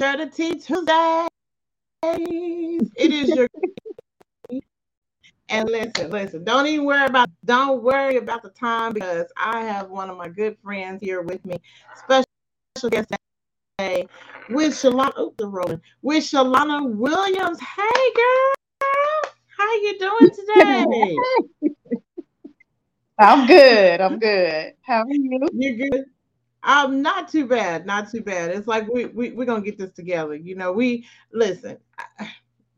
is Tea Tuesday. It is your and listen, listen, don't even worry about don't worry about the time because I have one of my good friends here with me, special guest today with Shalonna oh, the rolling with Shalonna Williams. Hey girl, how you doing today? I'm good. I'm good. How are you? You're good. Um, not too bad, not too bad. It's like we, we we're gonna get this together. You know, we listen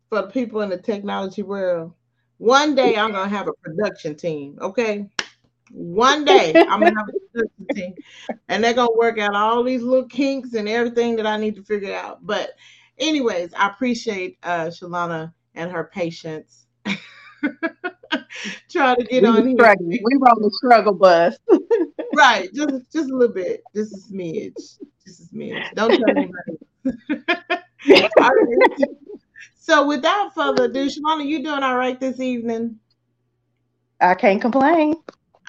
for the people in the technology world. One day I'm gonna have a production team. Okay, one day I'm gonna have a production team, and they're gonna work out all these little kinks and everything that I need to figure out. But, anyways, I appreciate uh, Shalonna and her patience. Trying to get we on here. We were on the struggle bus. right, just just a little bit, just a smidge, just a smidge. Don't tell anybody. so, without further ado, Shalonna, you doing all right this evening? I can't complain.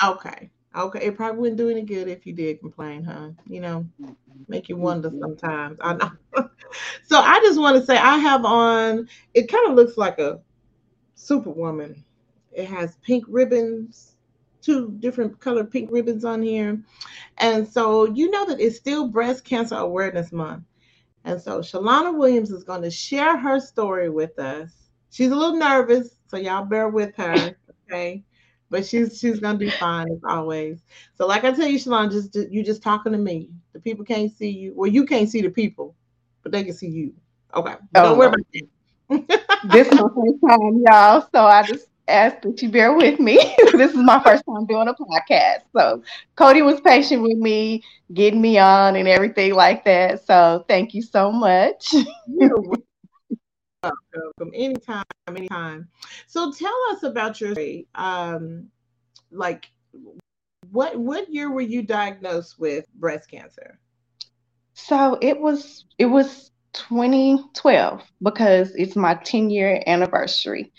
Okay. Okay, it probably wouldn't do any good if you did complain, huh? You know, make you wonder mm-hmm. sometimes. I know. so I just want to say I have on. It kind of looks like a superwoman. It has pink ribbons two different colored pink ribbons on here. And so you know that it's still Breast Cancer Awareness Month. And so Shalonna Williams is going to share her story with us. She's a little nervous, so y'all bear with her, okay? But she's she's gonna be fine as always. So, like I tell you, Shalonna, just you just talking to me. The people can't see you. Well, you can't see the people, but they can see you. Okay. Oh, Don't worry about that. this is my first time, y'all. So I just ask that you bear with me. this is my first time doing a podcast. So Cody was patient with me, getting me on and everything like that. So thank you so much. Welcome. Anytime, anytime. So tell us about your um like what what year were you diagnosed with breast cancer? So it was it was 2012 because it's my 10 year anniversary.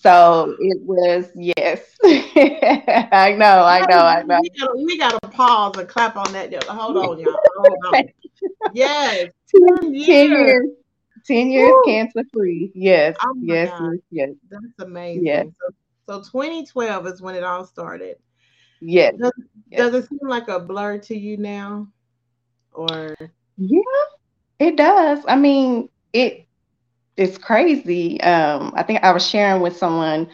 So it was yes. I know, I know, I know. We gotta, we gotta, pause and clap on that. Hold on, y'all. Hold on. yes, 10 years. 10 years, 10 years cancer free. Yes, oh yes, yes, yes. That's amazing. Yes. So, so 2012 is when it all started. Yes. Does, yes. does it seem like a blur to you now? Or yeah, it does. I mean, it it's crazy. Um, I think I was sharing with someone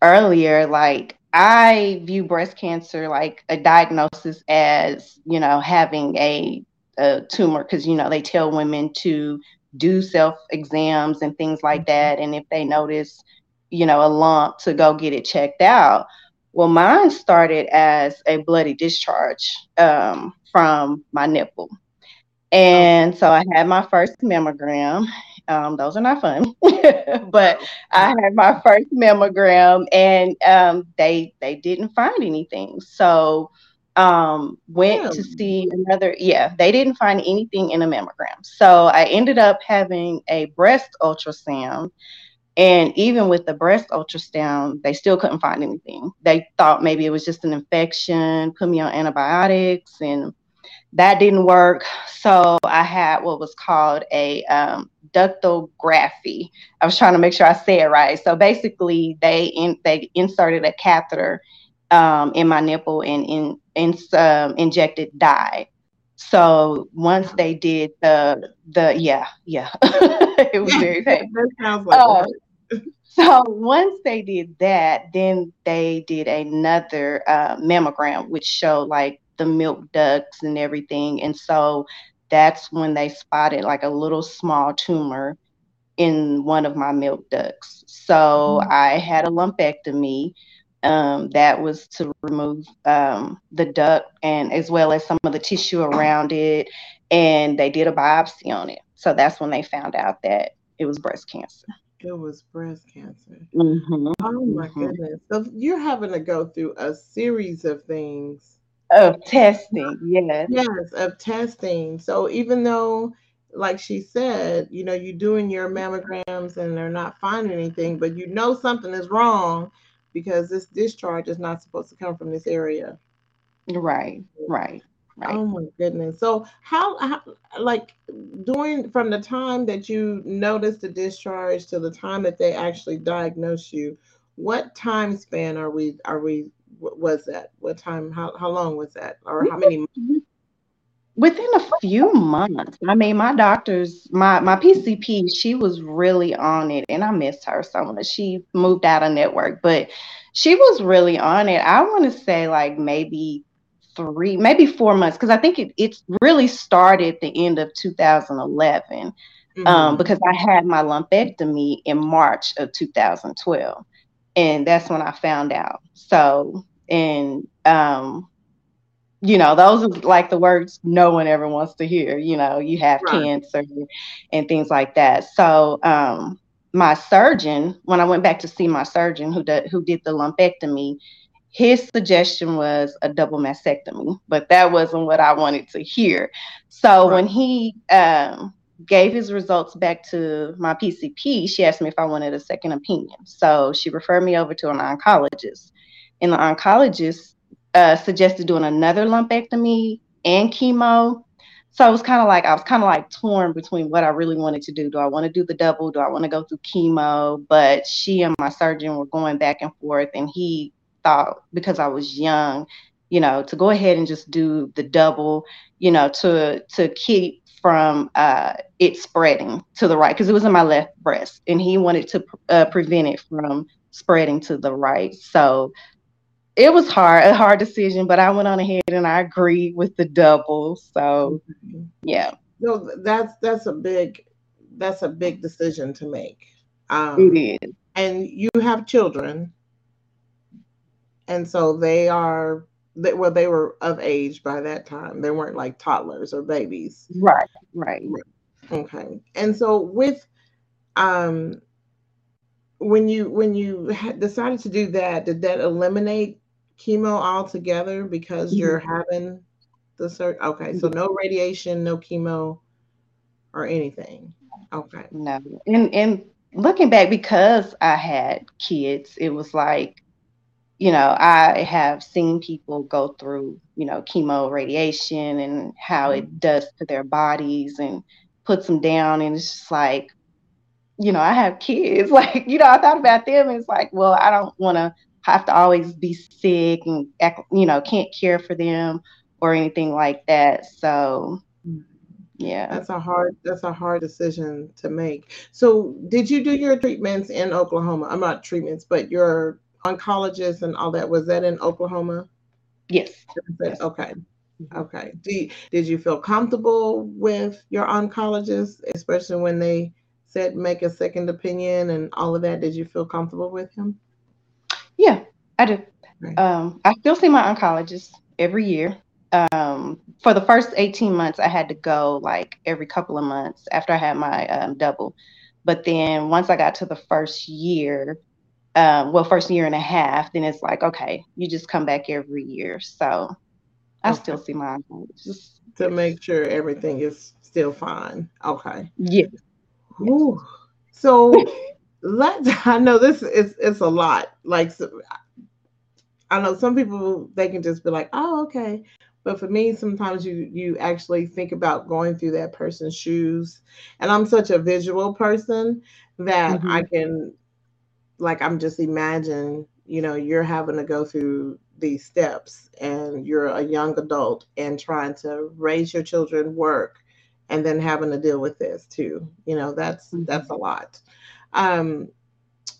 earlier, like I view breast cancer like a diagnosis as, you know, having a, a tumor because you know they tell women to do self exams and things like mm-hmm. that. And if they notice, you know, a lump to go get it checked out. Well, mine started as a bloody discharge um, from my nipple. And so I had my first mammogram, um, those are not fun, but I had my first mammogram, and um, they they didn't find anything. So um, went to see another. Yeah, they didn't find anything in a mammogram. So I ended up having a breast ultrasound. And even with the breast ultrasound, they still couldn't find anything. They thought maybe it was just an infection, put me on antibiotics, and that didn't work. So I had what was called a um, ductography. I was trying to make sure I say it right. So basically, they in, they inserted a catheter um, in my nipple and in, in um, injected dye. So once they did the the yeah yeah, it was very painful. sounds like uh, so once they did that, then they did another uh, mammogram, which showed like the milk ducts and everything. And so that's when they spotted like a little small tumor in one of my milk ducts. So mm-hmm. I had a lumpectomy. Um, that was to remove um, the duct and as well as some of the tissue around it. And they did a biopsy on it. So that's when they found out that it was breast cancer. It was breast cancer. Mm-hmm. Oh my mm-hmm. goodness. So you're having to go through a series of things of testing yes yes of testing so even though like she said you know you're doing your mammograms and they're not finding anything but you know something is wrong because this discharge is not supposed to come from this area right right Right. Oh my goodness. So how, how like during from the time that you noticed the discharge to the time that they actually diagnose you, what time span are we are we was that? What time how how long was that? Or how many? Within a few months. I mean, my doctors, my my PCP, she was really on it and I missed her so much. She moved out of network, but she was really on it. I want to say like maybe three, maybe four months, because I think it, it's really started the end of 2011. Um, mm-hmm. Um, because I had my lumpectomy in March of 2012. And that's when I found out. So, and um, you know, those are like the words no one ever wants to hear. You know, you have right. cancer and things like that. So, um, my surgeon, when I went back to see my surgeon who did who did the lumpectomy, his suggestion was a double mastectomy, but that wasn't what I wanted to hear. So right. when he um, gave his results back to my PCP, she asked me if I wanted a second opinion. So she referred me over to an oncologist, and the oncologist uh, suggested doing another lumpectomy and chemo. So it was kind of like I was kind of like torn between what I really wanted to do. Do I want to do the double? Do I want to go through chemo? But she and my surgeon were going back and forth, and he thought because I was young, you know, to go ahead and just do the double, you know, to to keep from uh, it spreading to the right because it was in my left breast, and he wanted to uh, prevent it from spreading to the right. So it was hard, a hard decision, but I went on ahead and I agreed with the double. So yeah. No, that's that's a big that's a big decision to make. Um, it is. And you have children and so they are they, well they were of age by that time they weren't like toddlers or babies right right okay and so with um when you when you decided to do that did that eliminate chemo altogether because mm-hmm. you're having the cert okay so no radiation no chemo or anything okay no and and looking back because i had kids it was like you know, I have seen people go through, you know, chemo radiation and how it mm-hmm. does to their bodies and puts them down. And it's just like, you know, I have kids. Like, you know, I thought about them and it's like, well, I don't want to have to always be sick and, you know, can't care for them or anything like that. So, mm-hmm. yeah. That's a hard, that's a hard decision to make. So did you do your treatments in Oklahoma? I'm not treatments, but your oncologist and all that was that in Oklahoma? Yes. Okay. Okay. Do you, did you feel comfortable with your oncologist, especially when they said make a second opinion and all of that? Did you feel comfortable with him? Yeah, I do. Right. Um, I still see my oncologist every year. Um, for the first 18 months, I had to go like every couple of months after I had my um, double. But then once I got to the first year, um, well, first year and a half, then it's like, okay, you just come back every year. So I okay. still see my just to make sure everything is still fine. Okay. Yeah. Ooh. So let's I know this is it's a lot. Like I know some people they can just be like, oh, okay. But for me, sometimes you you actually think about going through that person's shoes. And I'm such a visual person that mm-hmm. I can like I'm just imagine, you know, you're having to go through these steps and you're a young adult and trying to raise your children, work, and then having to deal with this too. You know, that's mm-hmm. that's a lot. Um,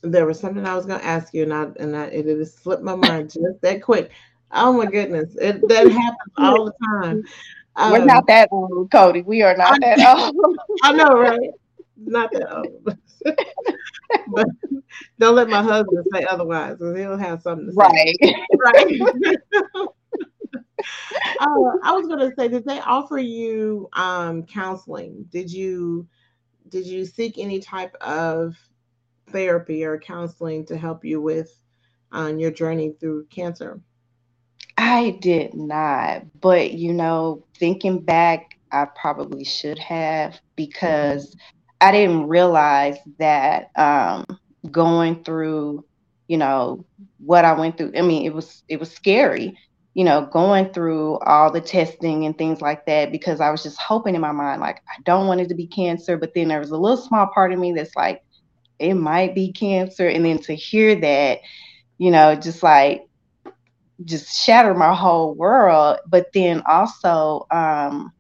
there was something I was going to ask you, and I and I, it just slipped my mind just that quick. Oh my goodness, it that happens all the time. Um, We're not that old, Cody. We are not I, that old. I know, right? Not that old. but don't let my husband say otherwise, because he'll have something to say. Right. right. uh, I was going to say, did they offer you um, counseling? Did you did you seek any type of therapy or counseling to help you with um, your journey through cancer? I did not, but you know, thinking back, I probably should have because I didn't realize that um, going through, you know, what I went through. I mean, it was it was scary, you know, going through all the testing and things like that because I was just hoping in my mind, like, I don't want it to be cancer. But then there was a little small part of me that's like, it might be cancer. And then to hear that, you know, just like, just shattered my whole world. But then also, um,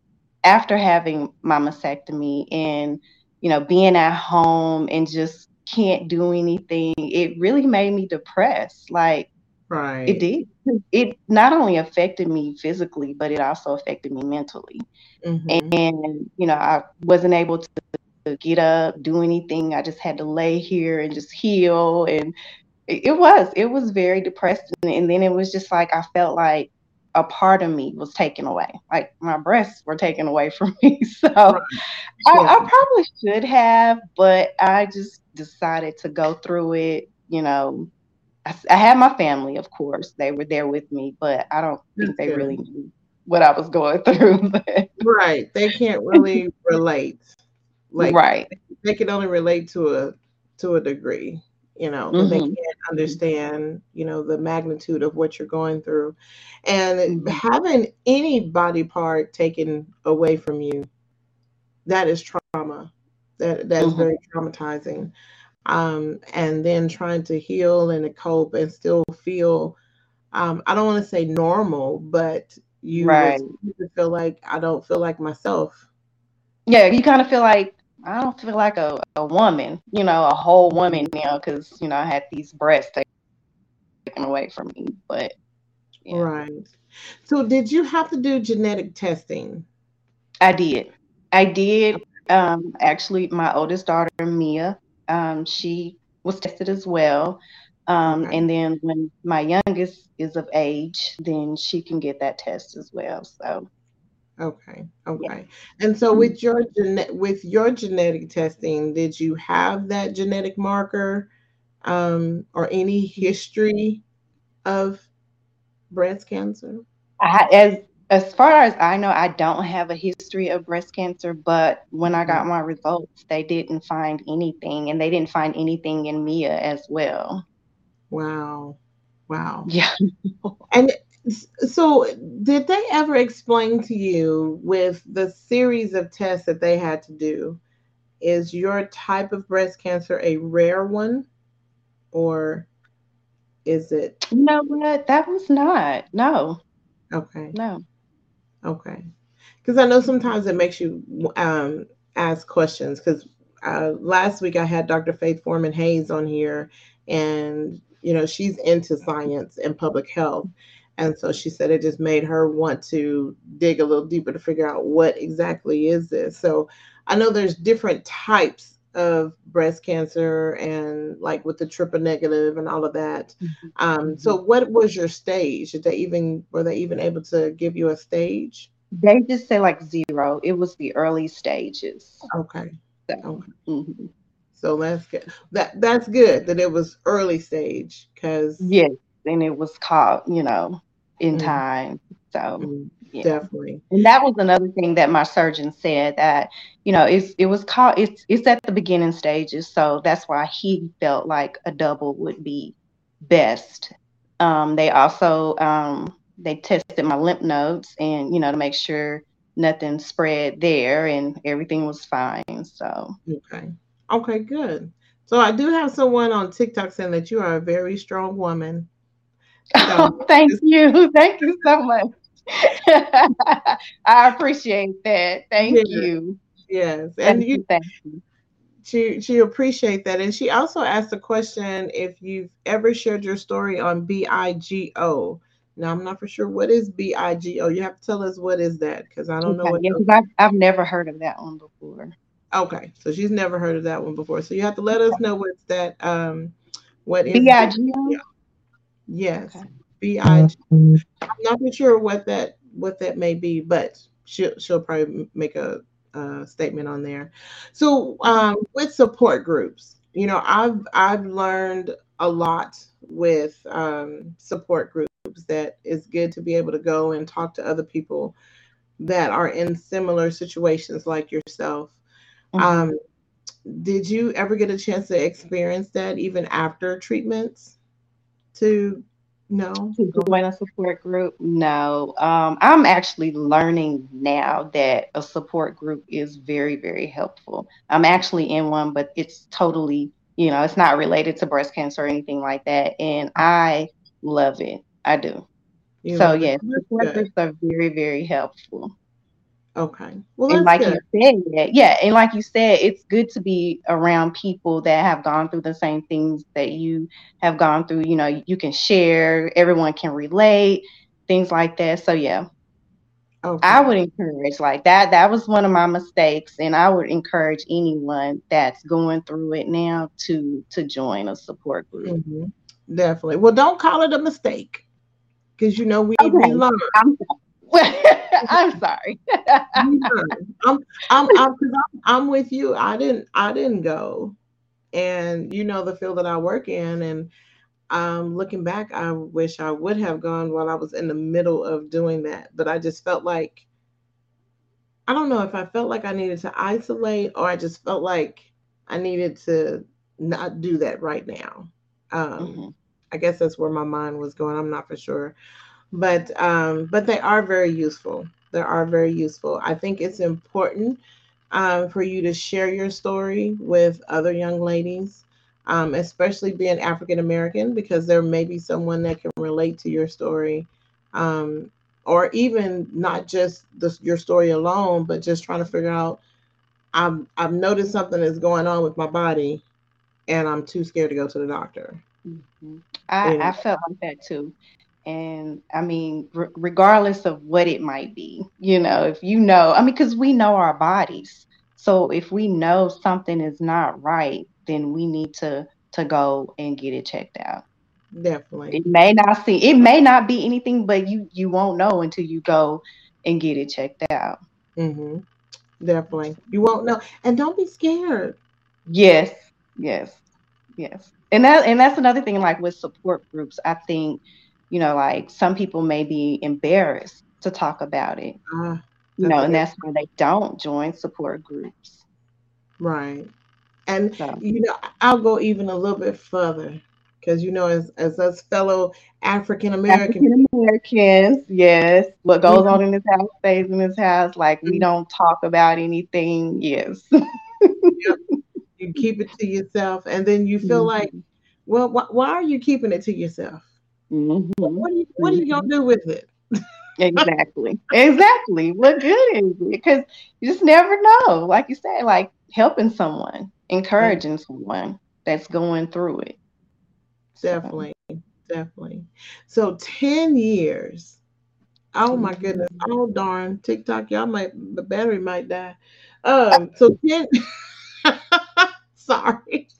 after having my mastectomy and, you know, being at home and just can't do anything, it really made me depressed. Like, Right. it did. It not only affected me physically, but it also affected me mentally. Mhm. And, you know, I wasn't able to, to get up, do anything. I just had to lay here and just heal. And it, it was, it was very depressing. And then it was just like, I felt like a part of me was taken away. Like my breasts were taken away from me. So Right. I, I probably should have, but I just decided to go through it. You know, I, I had my family, of course, they were there with me, but I don't think they really knew what I was going through. Right. They can't really relate. Like right. they can only relate to a to a degree, you know, but they can't understand, you know, the magnitude of what you're going through. And Mhm. having any body part taken away from you, that is trauma. That that's Mhm. very traumatizing. Um, and then trying to heal and to cope and still feel um, I don't want to say normal, but you Right. feel like I don't feel like myself. Yeah, you kind of feel like I don't feel like a, a woman, you know, a whole woman you now, because you know I had these breasts taken away from me. But yeah, Right. So did you have to do genetic testing? I did. I did. Um, actually, my oldest daughter Mia, um, she was tested as well. Um, Okay. and then when my youngest is of age, then she can get that test as well. So Okay. yeah. Okay. And so with your gene- with your genetic testing, did you have that genetic marker um, or any history of breast cancer? I, as as far as I know, I don't have a history of breast cancer, but when I got mm. my results, they didn't find anything, and they didn't find anything in Mia as well. Wow. Wow. Yeah. And so did they ever explain to you with the series of tests that they had to do, is your type of breast cancer a rare one or is it You know what? That was not. No, okay? no. Okay. Because I know sometimes it makes you um, ask questions. Because uh, last week I had Dr. Faith Foreman Hayes on here, and you know she's into science and public health, and so she said it just made her want to dig a little deeper to figure out what exactly is this. So I know there's different types of breast cancer, and like with the triple negative and all of that. Mhm, Um, so mhm. what was your stage? Did they even were they even able to give you a stage? They just say like zero. It was the early stages. Okay. So, Okay. mhm. So that's good. That that's good that it was early stage because yes, and it was caught, you know, in time. So, yeah. definitely. And that was another thing that my surgeon said that, you know, it's it was called it's it's at the beginning stages. So that's why he felt like a double would be best. Um, they also um they tested my lymph nodes and you know to make sure nothing spread there and everything was fine. So Okay. Okay, good. So I do have someone on TikTok saying that you are a very strong woman. So oh, thank you. Thank you so much. I appreciate that. Thank yeah, you. yes. And Thank you. Thank you. she she appreciate that. And she also asked a question if you've ever shared your story on BIGO. Now I'm not for sure what is BIGO. You have to tell us what is that because I don't know what Yeah, I've, I've never heard of that one before. Okay, so she's never heard of that one before. So you have to let us know what's that. Um, what is B-I-G-O? yes, Okay. B I G. I'm not sure what that what that may be, but she'll she'll probably make a, a statement on there. So um, with support groups, you know, I've I've learned a lot with um, support groups that it's good to be able to go and talk to other people that are in similar situations like yourself. Mhm. Um, did you ever get a chance to experience that even after treatments to No. To join a support group? No. Um, I'm actually learning now that a support group is very, very helpful. I'm actually in one, but it's totally, you know, it's not related to breast cancer or anything like that. And I love it. I do. You so, yes, support groups are very, very helpful. Okay. Well, and like good. you said, yeah, and like you said, it's good to be around people that have gone through the same things that you have gone through. You know, you can share, everyone can relate, things like that. So yeah. Okay. I would encourage like that. That was one of my mistakes, and I would encourage anyone that's going through it now to to join a support group. Mm-hmm. Definitely. Well, don't call it a mistake because you know we, okay. we learn. I'm, I'm sorry. I'm, I'm, I'm, I'm, I'm with you. I didn't, I didn't go, and you know the field that I work in, and um, looking back, I wish I would have gone while I was in the middle of doing that, but I just felt like, I don't know if I felt like I needed to isolate or I just felt like I needed to not do that right now. Um, mm-hmm. I guess that's where my mind was going. I'm not for sure but um, but they are very useful. They are very useful. I think it's important um, for you to share your story with other young ladies, um, especially being African American, because there may be someone that can relate to your story, um, or even not just the, your story alone, but just trying to figure out. I've I've noticed something is going on with my body, and I'm too scared to go to the doctor. Mm-hmm. I, I felt like that too. And I mean, regardless of what it might be, you know, if you know, I mean, because we know our bodies. So if we know something is not right, then we need to to go and get it checked out. Definitely. It may not see it may not be anything, but you you won't know until you go and get it checked out. Mm-hmm. Definitely. You won't know. And don't be scared. Yes. Yes. Yes. And that and that's another thing like with support groups, I think you know, like some people may be embarrassed to talk about it. Uh, you know, and that's why they don't join support groups. Right. And so. you know, I'll go even a little bit further because you know, as as us fellow African American Americans, yes, what goes on in this house stays in this house. Like mm-hmm. we don't talk about anything. Yes. yep. You keep it to yourself, and then you feel mm-hmm. like, well, wh- why are you keeping it to yourself? Mm-hmm. What, are you, what are you gonna do with it? exactly. Exactly. What good is it? Because you just never know. Like you said, like helping someone, encouraging someone that's going through it. Definitely. So. Definitely. So 10 years. Oh my goodness. Oh darn. TikTok, y'all might the battery might die. Um, so 10 sorry.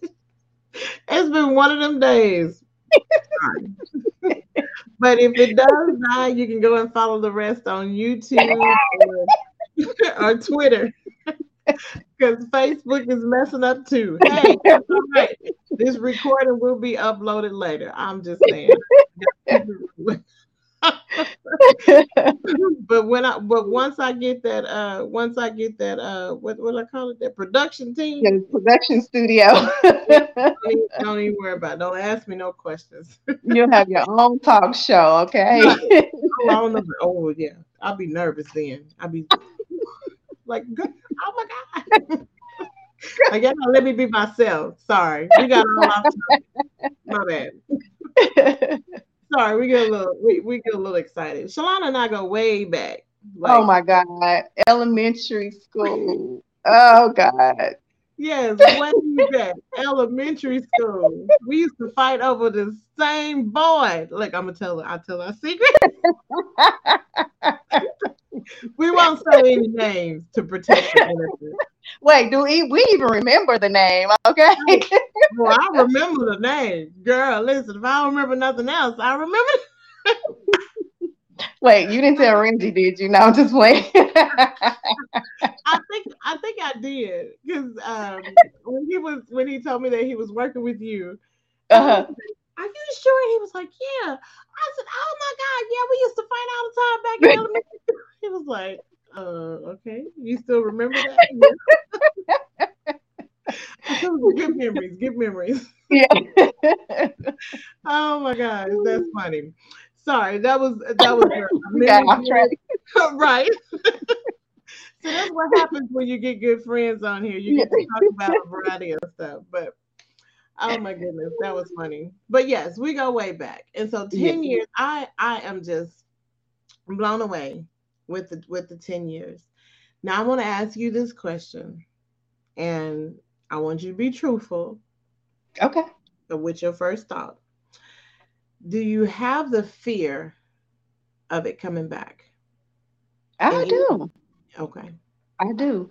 It's been one of them days. but if it does die, you can go and follow the rest on YouTube or, or Twitter. Because Facebook is messing up too. Hey, all right. This recording will be uploaded later. I'm just saying. but when I but once I get that uh once I get that uh what what I call it that production team. The production studio. Don't even worry about it. don't ask me no questions. You'll have your own talk show okay? Oh, oh yeah. I'll be nervous then. I'll be like oh my god. I guess let me be myself. Sorry. We got all off my bad sorry, we get a little we, we get a little excited. Shalonna and I go way back. Like, oh my god, elementary school. oh god. Yes, way back. Elementary school. We used to fight over the same boy. Like I'm gonna tell her, I'll tell her a secret. we won't say any names to protect the innocent. Wait, do we, we even remember the name? Okay. well, I remember the name. Girl, listen, if I don't remember nothing else, I remember. Wait, you didn't tell Reggie, did you? No, just wait. I think I think I did because um, when he was when he told me that he was working with you, uh-huh. are you sure? He was like, yeah. I said, oh my god, yeah, we used to fight all the time back in elementary. He was like, uh, okay, you still remember that? good memories, good memories. Yeah. oh my gosh, that's funny. Sorry, that was that was yeah, right. so that's what happens when you get good friends on here. You get to talk about a variety of stuff. But oh my goodness, that was funny. But yes, we go way back. And so 10 yeah. years, I I am just blown away with the with the 10 years. Now I want to ask you this question, and I want you to be truthful. Okay. With your first thought, do you have the fear of it coming back? I do. Okay. I do.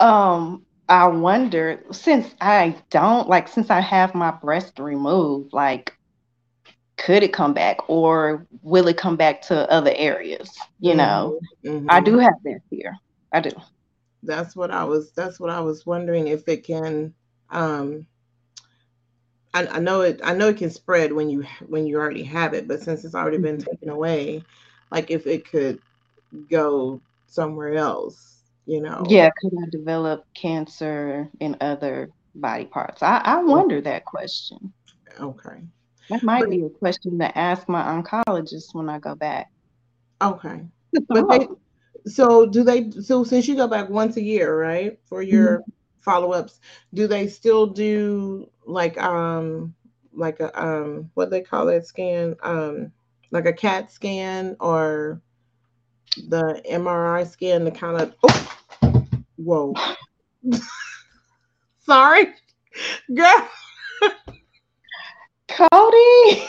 Um, I wonder since I don't like since I have my breast removed, like could it come back or will it come back to other areas? You mm-hmm. know, mm-hmm. I do have that fear. I do. That's what I was that's what I was wondering if it can um I, I know it I know it can spread when you when you already have it, but since it's already been mm-hmm. taken away, like if it could go somewhere else, you know. Yeah, could I develop cancer in other body parts? I, I wonder that question. Okay. That might but, be a question to ask my oncologist when I go back. Okay. But they, so do they so since you go back once a year, right? For your mm-hmm. follow-ups, do they still do like um like a um what they call that scan? Um like a CAT scan or the MRI scan to kind of oh, whoa. Sorry, girl. Cody.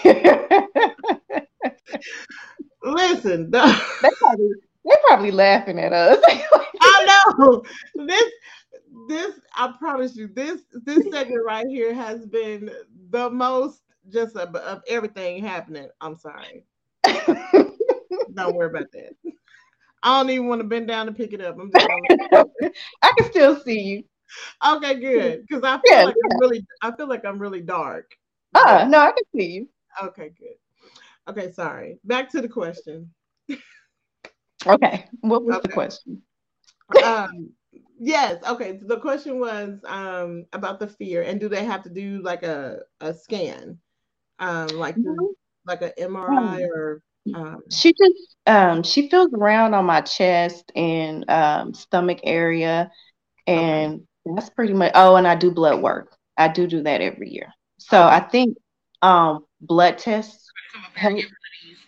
Listen, the, they probably, they're probably laughing at us. I know this. This I promise you, this this segment right here has been the most just of, of everything happening. I'm sorry. Don't worry about that. I don't even want to bend down to pick it up. I can still see you. Okay, good. Because I feel yeah, like yeah. I'm really I feel like I'm really dark. Ah, uh, no, I can see you. Okay, good. Okay, sorry. Back to the question. okay. What was okay. the question? um yes, okay. So the question was um about the fear and do they have to do like a, a scan? Um like mm-hmm. like an MRI or um, she just um, she feels around on my chest and um, stomach area, and okay. that's pretty much. Oh, and I do blood work. I do do that every year. So I think um, blood tests help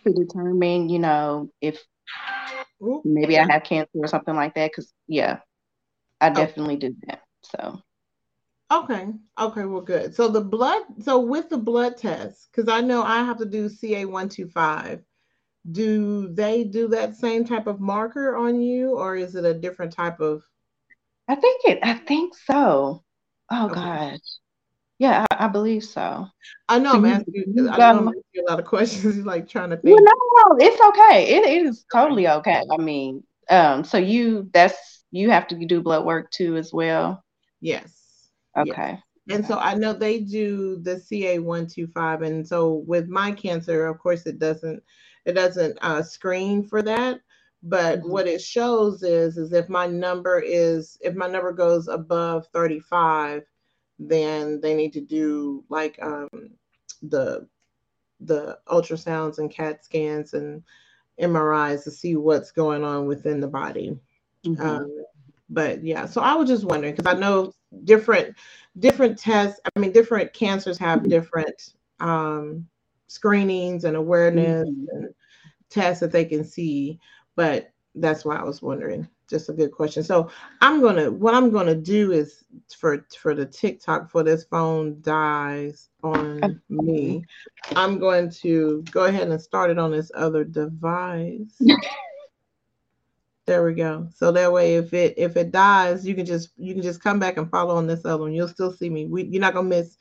to determine, you know, if maybe I have cancer or something like that. Because yeah, I oh. definitely do that. So. Okay. Okay. Well, good. So the blood. So with the blood test, because I know I have to do CA one two five do they do that same type of marker on you or is it a different type of i think it i think so oh okay. gosh yeah I, I, believe so. I know so i'm asking you, I know you a lot of questions like trying to think well, no, no it's okay. It, it is totally okay. I mean um so you that's you have to do blood work too as well? Yes. Okay. Yes. and so i know they do the ca125 and so with my cancer of course it doesn't it doesn't uh, screen for that. But mm-hmm. what it shows is is if my number is if my number goes above 35 then they need to do like um, the the ultrasounds and cat scans and mris to see what's going on within the body mm-hmm. um, but yeah so i was just wondering because i know different different tests i mean different cancers have different um, screenings and awareness mm-hmm. and tests that they can see. But that's why I was wondering. Just a good question. So I'm gonna what I'm gonna do is for for the TikTok for this phone dies on me. I'm going to go ahead and start it on this other device. there we go. So that way, if it if it dies, you can just you can just come back and follow on this other one. You'll still see me. We, you're not gonna miss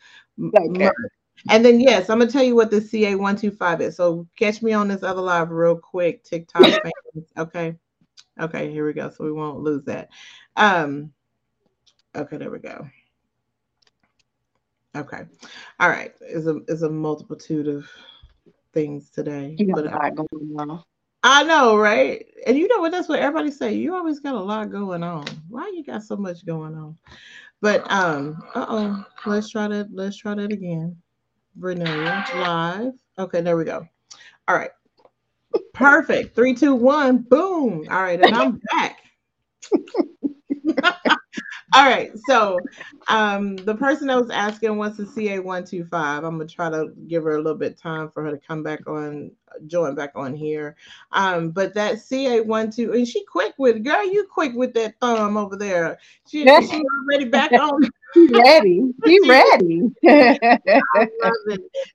okay. And then yes, I'm gonna tell you what the CA125 is. So catch me on this other live real quick, TikTok fans. Okay. Okay, here we go. So we won't lose that. Um okay, there we go. Okay. All right. Is a is a multitude of things today. You got but, a lot going on. I know, right? And you know what? That's what everybody say. You always got a lot going on. Why you got so much going on? But um, uh oh, let's try that. Let's try that again. Vernelia live. Okay, there we go. All right. Perfect. Three, two, one, boom. All right, and I'm back. All right. So um, the person that was asking what's the CA125, I'm gonna try to give her a little bit time for her to come back on, join back on here. Um, but that CA12, and she quick with girl, you quick with that thumb over there. She, she already back on. She ready. Be ready.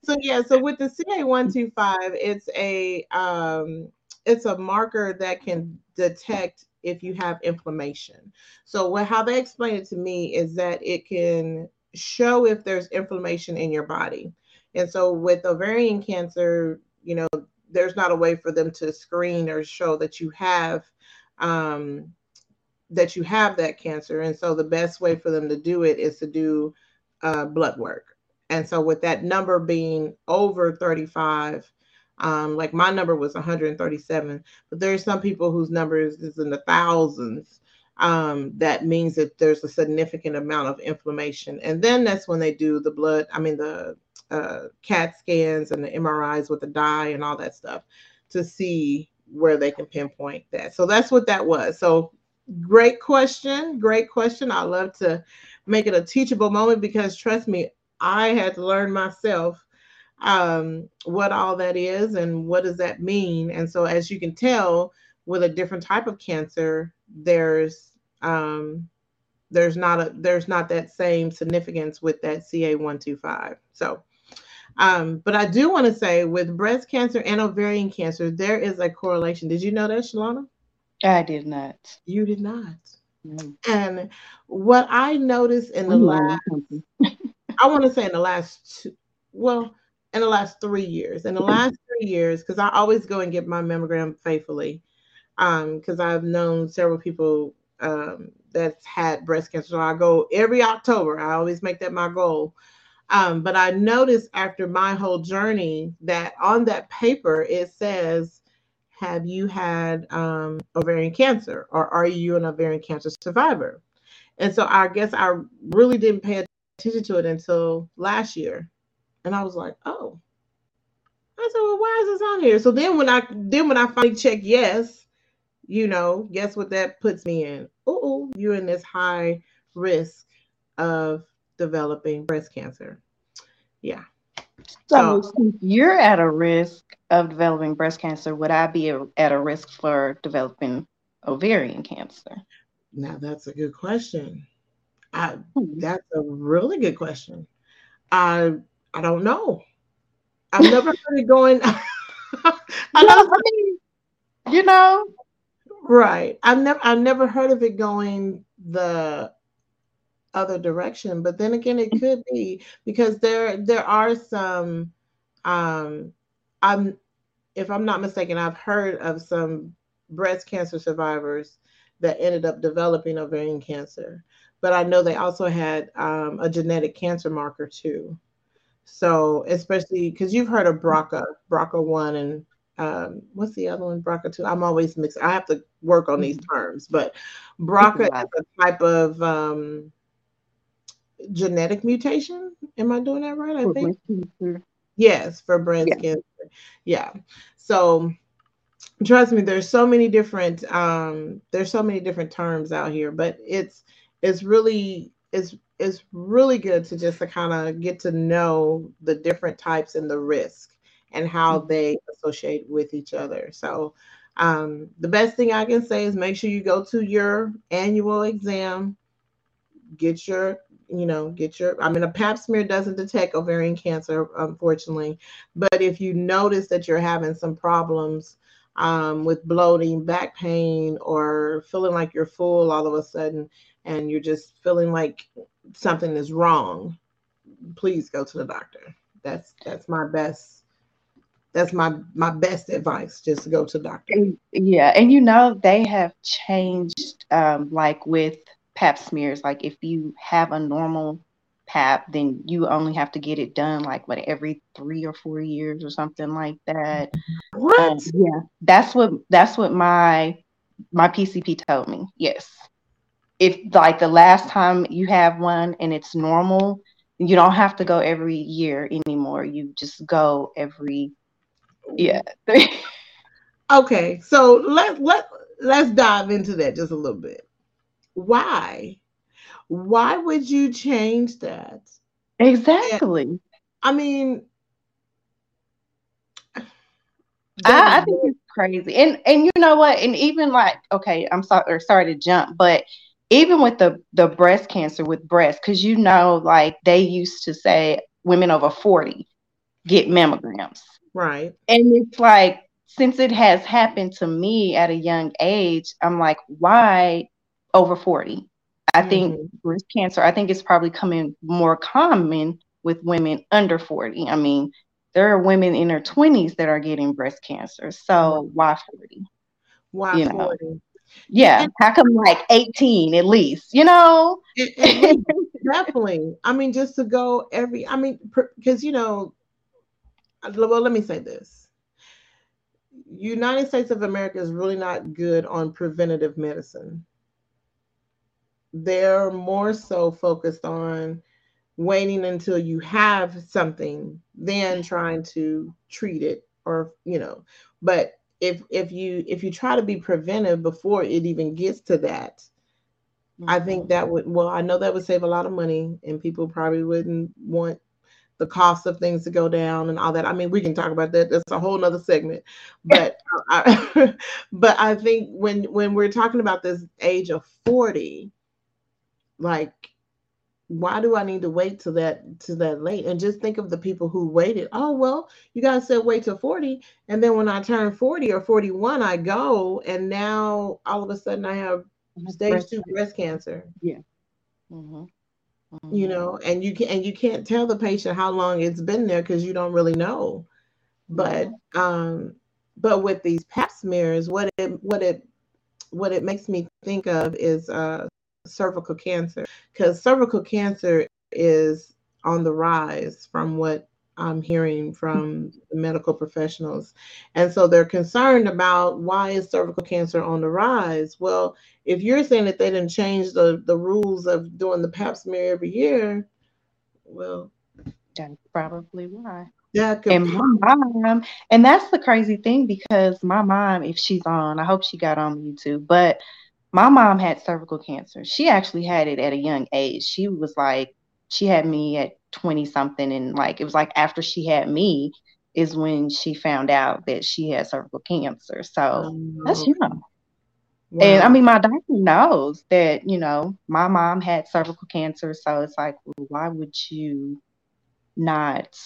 so yeah, so with the CA125, it's a um it's a marker that can detect if you have inflammation. So what how they explain it to me is that it can show if there's inflammation in your body. And so with ovarian cancer, you know, there's not a way for them to screen or show that you have um, that you have that cancer. And so the best way for them to do it is to do uh, blood work. And so with that number being over 35, um, like my number was 137, but there's some people whose numbers is in the thousands. Um, that means that there's a significant amount of inflammation. And then that's when they do the blood, I mean, the uh, CAT scans and the MRIs with the dye and all that stuff to see where they can pinpoint that. So that's what that was. So great question. Great question. I love to make it a teachable moment because trust me, I had to learn myself um, what all that is and what does that mean. And so, as you can tell, with a different type of cancer, there's um, there's not a there's not that same significance with that CA125. So, um, but I do want to say with breast cancer and ovarian cancer, there is a correlation. Did you know that, Shalonna? I did not. You did not. Mm. And what I noticed in the last, I want to say in the last two, well, in the last three years. In the last three years, because I always go and get my mammogram faithfully, because um, I've known several people um, that's had breast cancer. So I go every October. I always make that my goal. Um, but I noticed after my whole journey that on that paper it says, "Have you had um, ovarian cancer, or are you an ovarian cancer survivor?" And so I guess I really didn't pay attention to it until last year and I was like, oh. I said, well, why is this on here? So then when I then when I finally check yes, you know, guess what that puts me in? Oh, you're in this high risk of developing breast cancer. Yeah. So, so you're at a risk of developing breast cancer. Would I be a, at a risk for developing ovarian cancer? Now that's a good question. I, hmm. that's a really good question. I I don't know. I've never heard it going. I know, I mean, you know, right. I've never I've never heard of it going the other direction, but then again, it could be because there there are some. Um, I'm if I'm not mistaken, I've heard of some breast cancer survivors that ended up developing ovarian cancer, but I know they also had um, a genetic cancer marker too. So especially because you've heard of BRCA, BRCA one, and um, what's the other one? BRCA two. I'm always mixed. I have to work on these mm-hmm. terms, but BRCA is a type of um, genetic mutation. Am I doing that right? I think. Yes, for breast yeah. cancer. Yeah. So trust me, there's so many different um, there's so many different terms out here, but it's it's really it's it's really good to just to kind of get to know the different types and the risk and how mm-hmm. they associate with each other. So um, the best thing I can say is make sure you go to your annual exam, get your, you know, get your, I mean, a pap smear doesn't detect ovarian cancer, unfortunately, but if you notice that you're having some problems um, with bloating, back pain, or feeling like you're full all of a sudden, and you're just feeling like something is wrong, please go to the doctor. That's that's my best that's my my best advice just go to the doctor yeah and you know they have changed um, like with pap smears like if you have a normal pap then you only have to get it done like what every three or four years or something like that what um, yeah that's what that's what my my pcp told me yes if like the last time you have one and it's normal, you don't have to go every year anymore. You just go every yeah. okay, so let let let's dive into that just a little bit. Why? Why would you change that? Exactly. And, I mean, I, I, think it's crazy. And and you know what? And even like, okay, I'm sorry sorry to jump, but even with the the breast cancer with breast, because you know, like they used to say women over 40 get mammograms. Right. And it's like, since it has happened to me at a young age, I'm like, why over 40? I mm-hmm. think breast cancer, I think it's probably coming more common with women under 40. I mean, there are women in their 20s that are getting breast cancer. So why 40? Why you 40? Know? Yeah. How come like 18 at least, you know? It, it, definitely. I mean, just to go every, I mean, because, you know, well, let me say this. United States of America is really not good on preventative medicine. They're more so focused on waiting until you have something than trying to treat it or you know but if if you if you try to be preventive before it even gets to that mm-hmm. i think that would well i know that would save a lot of money and people probably wouldn't want the cost of things to go down and all that. I mean, we can talk about that. That's a whole nother segment. But I, but I think when when we're talking about this age of 40, like why do I need to wait till that to that late? And just think of the people who waited. Oh well, you guys said wait till 40. And then when I turn 40 or 41, I go and now all of a sudden I have stage two breast cancer. Yeah. Mm-hmm mm-hmm. you know and you can and you can't tell the patient how long it's been there because you don't really know but um but with these pap smears what it what it what it makes me think of is uh cervical cancer because cervical cancer is on the rise from what I'm hearing from medical professionals. And so they're concerned about why is cervical cancer on the rise? Well, if you're saying that they didn't change the, the rules of doing the pap smear every year, well, that's probably why. Yeah, and my mom, and that's the crazy thing because my mom, if she's on, I hope she got on YouTube, but my mom had cervical cancer. She actually had it at a young age. She was like, she had me at 20 something and like it was like after she had me is when she found out that she had cervical cancer so oh, that's young wow. and i mean my doctor knows that you know my mom had cervical cancer so it's like well, why would you not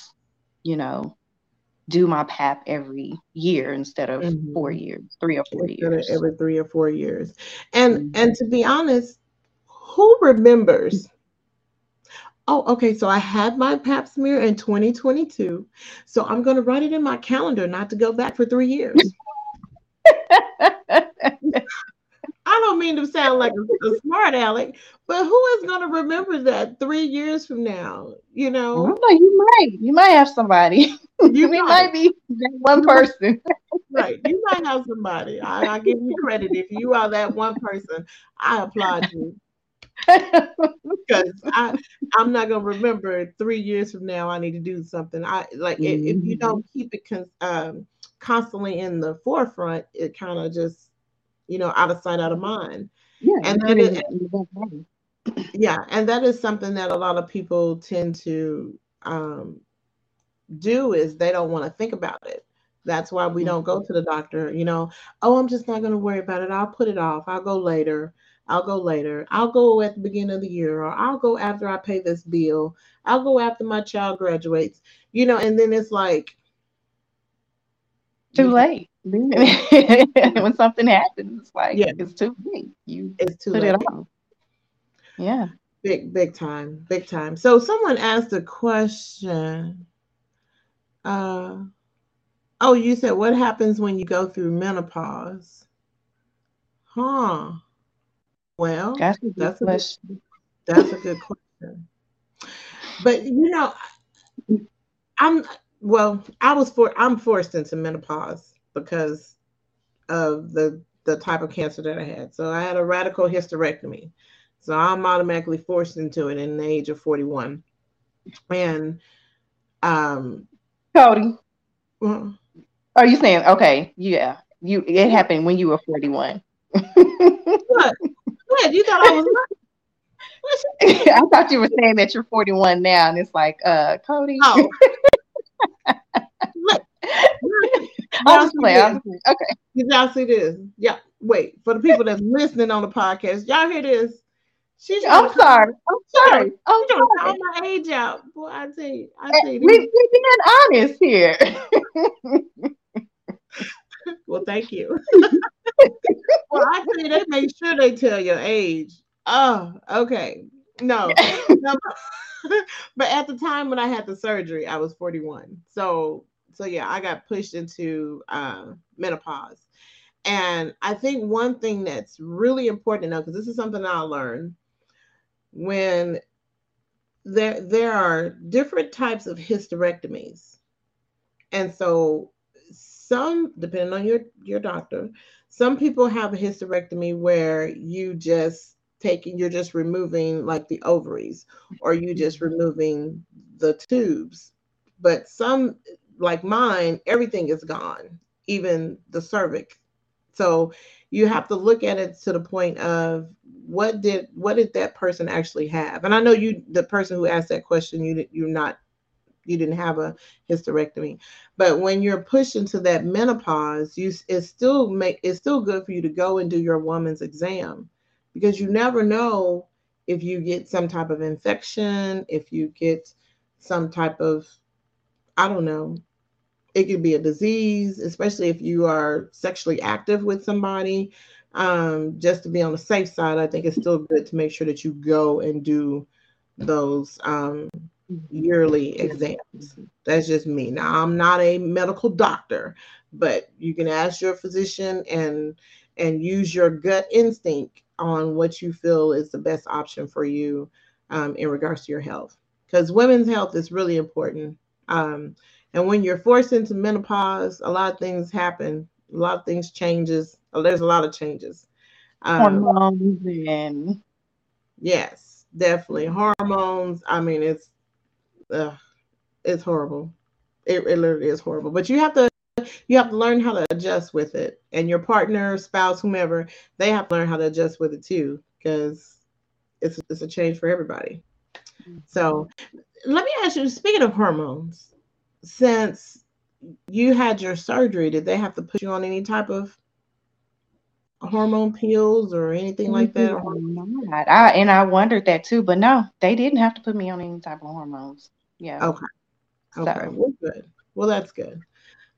you know do my pap every year instead of mm-hmm. four years three or four instead years every three or four years and mm-hmm. and to be honest who remembers Oh, okay. So I had my pap smear in 2022. So I'm going to write it in my calendar not to go back for three years. I don't mean to sound like a, a, smart aleck, but who is going to remember that three years from now? You know, know you might, you might have somebody. You might. might be that one person. right, you might have somebody. I, I give you credit if you are that one person. I applaud you because I I'm not gonna remember three years from now. I need to do something. I like mm-hmm. if, if, you don't mm-hmm. keep it con- um, constantly in the forefront, it kind of just you know out of sight, out of mind. Yeah, and that is, yeah, and that is something that a lot of people tend to um, do is they don't want to think about it. That's why we don't go to the doctor. You know, oh, I'm just not going to worry about it. I'll put it off. I'll go later. I'll go later. I'll go at the beginning of the year, or I'll go after I pay this bill. I'll go after my child graduates. You know, and then it's like too late. when something happens, it's like yeah. it's too big. You it's too put late. it. Yeah. Big, big time, big time. So someone asked a question. Uh oh, you said what happens when you go through menopause? Huh. Well, that's a good that's question. A, that's a good question. But you know, I'm well. I was for I'm forced into menopause because of the the type of cancer that I had. So I had a radical hysterectomy. So I'm automatically forced into it in the age of 41. And um Cody. Well, are you saying okay, yeah. You it happened when you were 41. what? What? You thought I was I thought you were saying that you're 41 now, and it's like, uh, Cody. Oh. Look. I'm just playing. Okay. Did y'all see this? Yeah. Wait, for the people that's listening on the podcast, y'all hear this? She's I'm sorry. I'm sorry. I'm sorry. Call my age out. Boy, I tell you. I eh, tell you. We, we're being honest here. well, thank you. well, I tell you, they make sure they tell your age. Oh, okay. No. no. but at the time when I had the surgery, I was 41. So so yeah, I got pushed into uh, menopause. And I think one thing that's really important to know, because this is something I learned when there there are different types of hysterectomies. And so some, depending on your, your doctor, some people have a hysterectomy where you just taking you're just removing like the ovaries or you just removing the tubes but some like mine everything is gone even the cervix. So you have to look at it to the point of what did what did that person actually have? And i know you the person who asked that question you you're not you didn't have a hysterectomy. But when you're pushed into that menopause you it's still make it's still good for you to go and do your woman's exam because you never know if you get some type of infection, if you get some type of, I don't know, it could be a disease, especially if you are sexually active with somebody. Um, just to be on the safe side, I think it's still good to make sure that you go and do those um, yearly exams. That's just me. Now, I'm not a medical doctor, but you can ask your physician and and use your gut instinct on what you feel is the best option for you um, in regards to your health. Because women's health is really important. Um, and when you're forced into menopause, a lot of things happen. A lot of things changes. There's a lot of changes. Um, Hormones and yes, definitely hormones. I mean, it's uh, it's horrible. It, it literally is horrible. But you have to you have to learn how to adjust with it and your partner spouse whomever they have to learn how to adjust with it too because it's, it's a change for everybody mm-hmm. so let me ask you speaking of hormones since you had your surgery did they have to put you on any type of hormone pills or anything like that not. I, and i wondered that too but no they didn't have to put me on any type of hormones yeah okay okay so. well good well that's good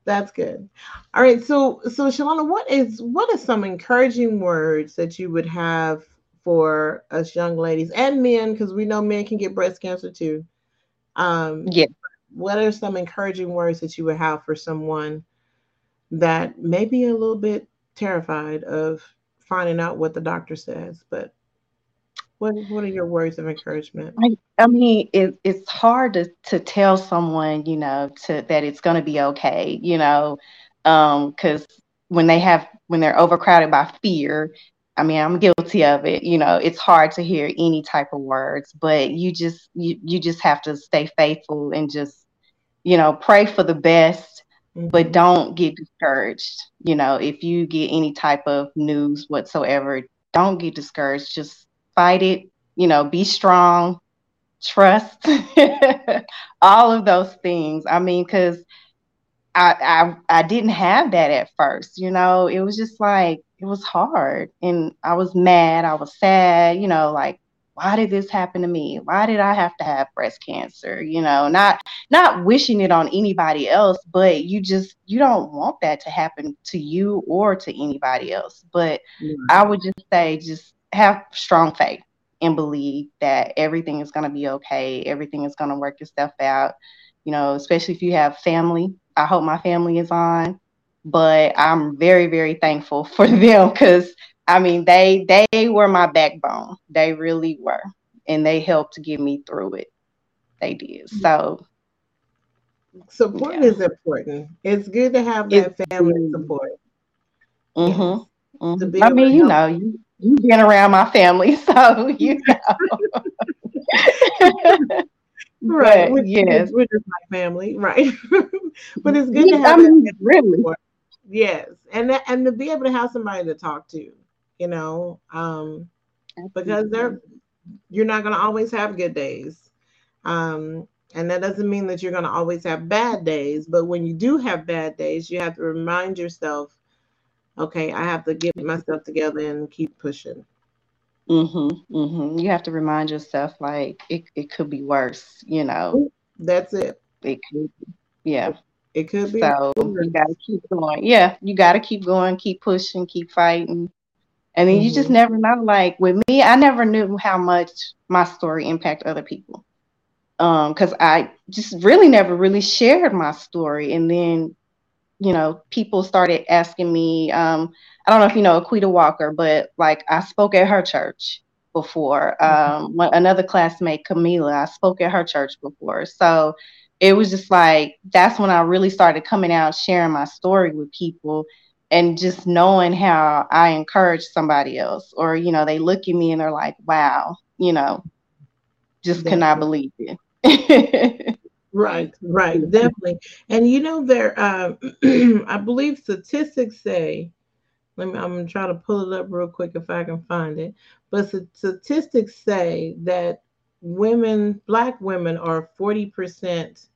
that's good. All right. So so Shalonna, what is what are some encouraging words that you would have for us young ladies and men, because we know men can get breast cancer too. Um yeah. What are some encouraging words that you would have for someone that may be a little bit terrified of finding out what the doctor says, but what What are your words of encouragement? I, I mean, it, it's hard to to tell someone, you know, to that it's going to be okay, you know, because um, when they have when they're overcrowded by fear, I mean, I'm guilty of it. You know, it's hard to hear any type of words, but you just you you just have to stay faithful and just you know pray for the best, mm-hmm. but don't get discouraged. You know, if you get any type of news whatsoever, don't get discouraged. Just fight it, you know, be strong, trust, all of those things. I mean, because I, I I didn't have that at first, you know. It was just like it was hard, and I was mad. I was sad, you know, like why did this happen to me? Why did I have to have breast cancer? You know, not not wishing it on anybody else, but you just you don't want that to happen to you or to anybody else. But mm-hmm. I would just say just have strong faith and believe that everything is going to be okay. Everything is going to work itself out. You know, especially if you have family. I hope my family is on, but I'm very, very thankful for them because I mean, they they were my backbone. They really were, and they helped to get me through it. They did. So support yeah. is important. It's good to have that it's family support. Mm-hmm. mm-hmm. I mean, you know, you you've been around my family, so you know. right. But, yes. We're just my family, right? but it's good to have I mean, really. Yes. And that, and to be able to have somebody to talk to, you know, um, because they're you're not going to always have good days. Um, and that doesn't mean that you're going to always have bad days, but when you do have bad days, you have to remind yourself, okay, I have to get myself together and keep pushing. Mm-hmm, mm-hmm. You have to remind yourself like it, it could be worse, you know. That's it. It could be. Yeah. It could be. So you gotta keep going. Yeah, you gotta keep going, keep pushing, keep fighting. And then mm-hmm. you just mm-hmm. never know. Like with me, I never knew how much my story impact other people. Um, because I just really never really shared my story. And then, you know, people started asking me, um, I don't know if you know Aquita Walker, but like I spoke at her church before. Mm-hmm. Um, another classmate, Camila, I spoke at her church before. So it was just like that's when I really started coming out, sharing my story with people, and just knowing how I encourage somebody else, or you know, they look at me and they're like, "Wow," you know, just definitely. cannot believe it. right, right, definitely. And you know, there, uh, I believe statistics say let me, I'm trying to pull it up real quick if I can find it. But statistics say that women, black women, are 40%.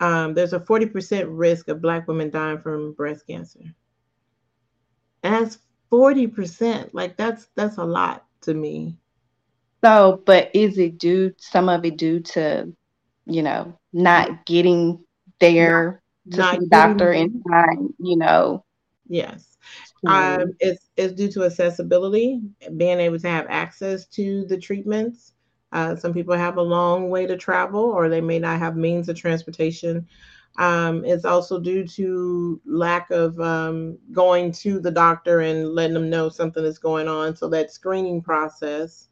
Um, there's a 40% risk of black women dying from breast cancer. And that's 40%. Like that's that's a lot to me. So, but is it due some of it due to, you know, not getting there to not see the doctor in time, you know? Yes. Um, it's, it's due to accessibility, being able to have access to the treatments. Uh, some people have a long way to travel, or they may not have means of transportation. Um, it's also due to lack of um, going to the doctor and letting them know something is going on. So that screening process,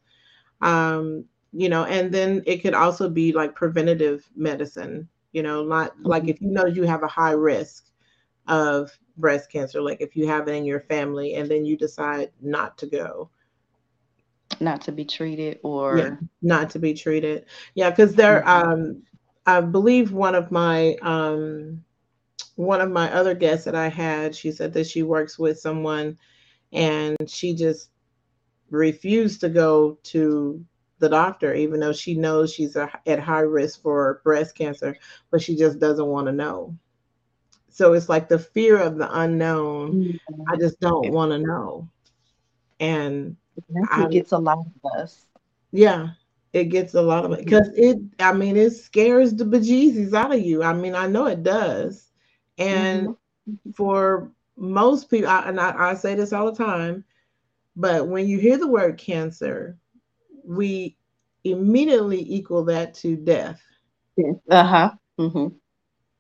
um, you know, and then it could also be like preventative medicine. You know, not like if you know you have a high risk of breast cancer, like if you have it in your family and then you decide not to go. Not to be treated or yeah, not to be treated. Yeah, because there mm-hmm. um I believe one of my um one of my other guests that I had, she said that she works with someone and she just refused to go to the doctor, even though she knows she's a, at high risk for breast cancer, but she just doesn't want to know. So it's like the fear of the unknown. Mm-hmm. I just don't want to know. And it gets a lot of us. Yeah, it gets a lot of it because it, I mean, it scares the bejesus out of you. I mean, I know it does. And mm-hmm. for most people, I, and I, I say this all the time, but when you hear the word cancer, we immediately equal that to death. Uh huh. Mm-hmm.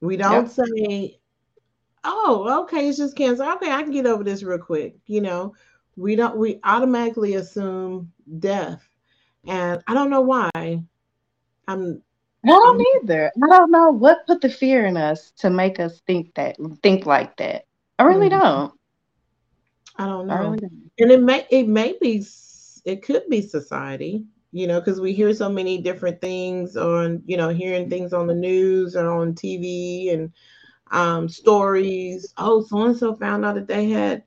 We don't yep. say oh, okay, it's just cancer. Okay, I can get over this real quick. You know, we don't we automatically assume death. And I don't know why. I'm I don't either. I don't know what put the fear in us to make us think that think like that. I really mm-hmm. don't. I don't know. I really don't. And it may it may be it could be society, you know, because we hear so many different things on, you know, hearing things on the news or on TV and um, stories. Oh, so and so found out that they had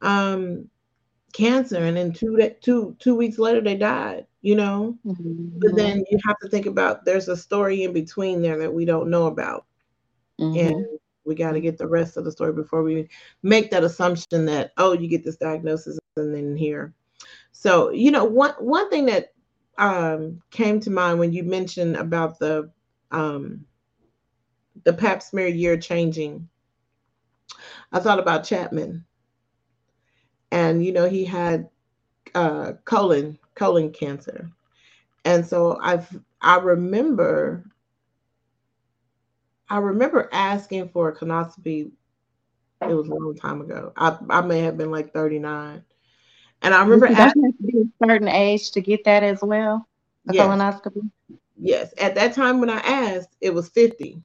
um, cancer, and then two two two weeks later they died. You know, mm-hmm. but then you have to think about there's a story in between there that we don't know about, mm-hmm. and we got to get the rest of the story before we make that assumption that oh, you get this diagnosis and then here. So you know, one one thing that um, came to mind when you mentioned about the um, the pap smear year changing, I thought about Chapman. And, you know, he had uh, colon, colon cancer. And so I've, I remember, I remember asking for a colonoscopy. It was a long time ago. I, I may have been like 39. And I remember asking a certain age to get that as well, a yes. colonoscopy. Yes. At that time when I asked, it was 50.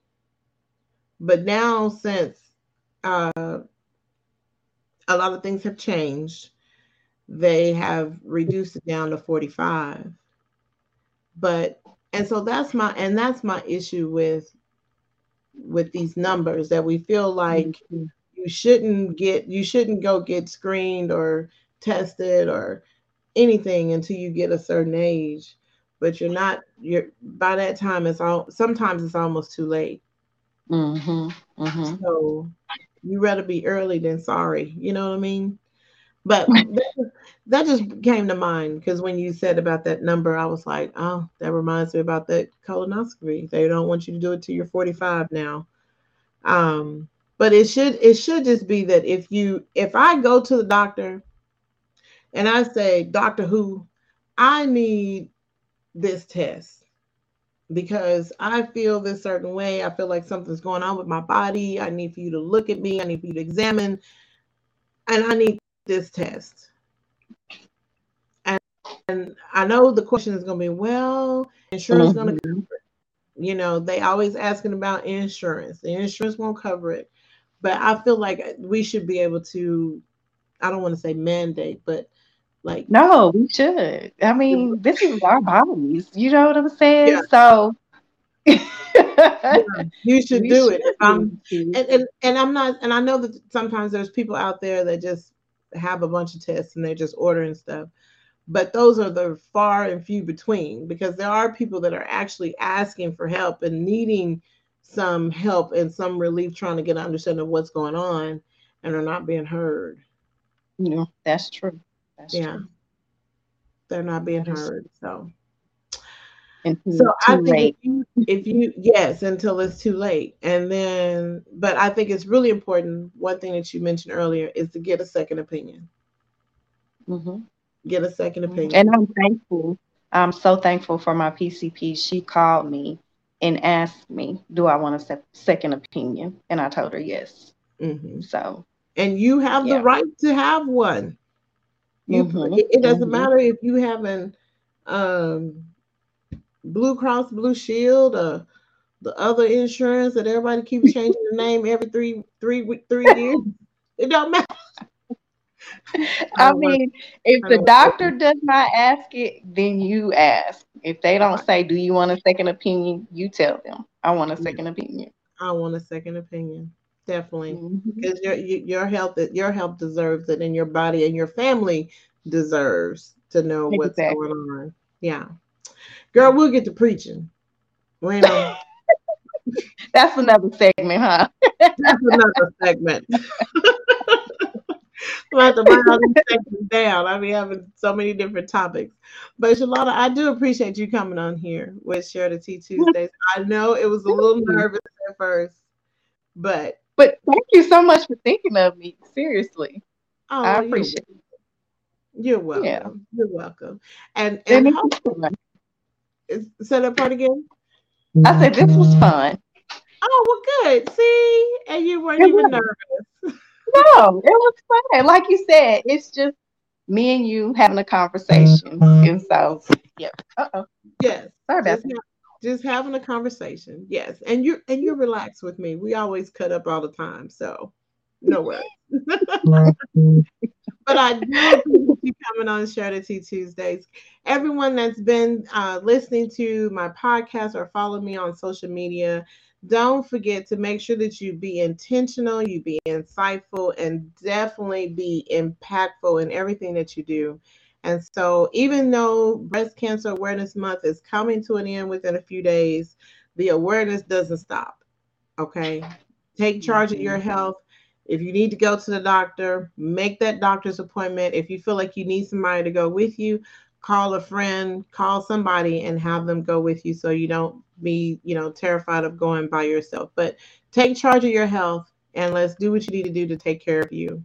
But now, since uh, a lot of things have changed, they have reduced it down to 45. But and so that's my and that's my issue with with these numbers that we feel like mm-hmm. you shouldn't get you shouldn't go get screened or tested or anything until you get a certain age but you're not you're by that time it's all sometimes it's almost too late mm-hmm, mm-hmm. so you rather be early than sorry. You know what i mean? But that, that just came to mind because when you said about that number i was like oh that reminds me about that colonoscopy. They don't want you to do it till you're 45 now. Um but it should it should just be that if you if i go to the doctor and I say, Doctor Who, I need this test because I feel this certain way. I feel like something's going on with my body. I need for you to look at me. I need for you to examine, and I need this test. And, and I know the question is going to be, well, insurance mm-hmm. going to cover it. You know, they always asking about insurance. The insurance won't cover it, but I feel like we should be able to. I don't want to say mandate, but like no, we should. I mean, this is our bodies. You know what I'm saying? Yeah. So yeah, you should do should it. Um, and, and and I'm not, and I know that sometimes there's people out there that just have a bunch of tests and they're just ordering stuff. But those are the far and few between because there are people that are actually asking for help and needing some help and some relief trying to get an understanding of what's going on and are not being heard. Yeah, that's true. That's yeah. True. They're not being heard. So so I think if you, if you, yes, until it's too late. And then but I think it's really important. One thing that you mentioned earlier is to get a second opinion. Mm-hmm. Get a 2nd mm-hmm. opinion. And I'm thankful. I'm so thankful for my PCP. She called me and asked me, "Do I want a se- second opinion?" And I told her yes. Mm-hmm. So, and you have yeah. the right to have one. You, mm-hmm. it, it, doesn't mm-hmm. matter if you have an um, Blue Cross Blue Shield or the other insurance that everybody keeps changing the name every three three three years. It don't matter. I, I mean, if the doctor does not ask it, then you ask. If they don't say, "Do you want a second opinion?" you tell them, "I want a second opinion." I want a second opinion definitely mm-hmm. because your your health your health deserves it and your body and your family deserves to know exactly. what's going on yeah girl we'll get to preaching that's another segment huh that's another segment we have to write all these segments down. I mean, having so many different topics. But Shalonna, I do appreciate you coming on here with Share the Tea Tuesdays. I know it was a little nervous at first, but but thank you so much for thinking of me. Seriously. Oh, I appreciate it. You're welcome. Yeah. You're welcome. And and, and how, is, say that part again. I said this was fun. Oh well, good. See, and you weren't it even was. nervous. no, it was fun. Like you said, it's just me and you having a conversation, and so yeah. Uh oh. Yes. Sorry about that just having a conversation. Yes. And you and you're relaxed with me. We always cut up all the time. So no worries. but I do appreciate you coming on Tea Tuesdays. Everyone that's been uh, listening to my podcast or follow me on social media, don't forget to make sure that you be intentional, you be insightful, and definitely be impactful in everything that you do. And so, even though Breast Cancer Awareness Month is coming to an end within a few days, the awareness doesn't stop. Okay. Take charge of your mm-hmm. health. If you need to go to the doctor, make that doctor's appointment. If you feel like you need somebody to go with you, call a friend, call somebody and have them go with you so you don't be, you know, terrified of going by yourself. But take charge of your health and let's do what you need to do to take care of you.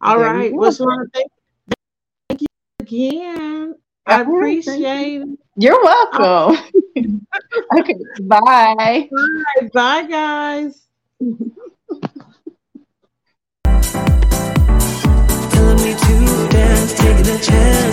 All there right. Well, thank again. I appreciate it. You're welcome. okay, bye. Bye, bye, guys. Telling me to dance, taking a chance.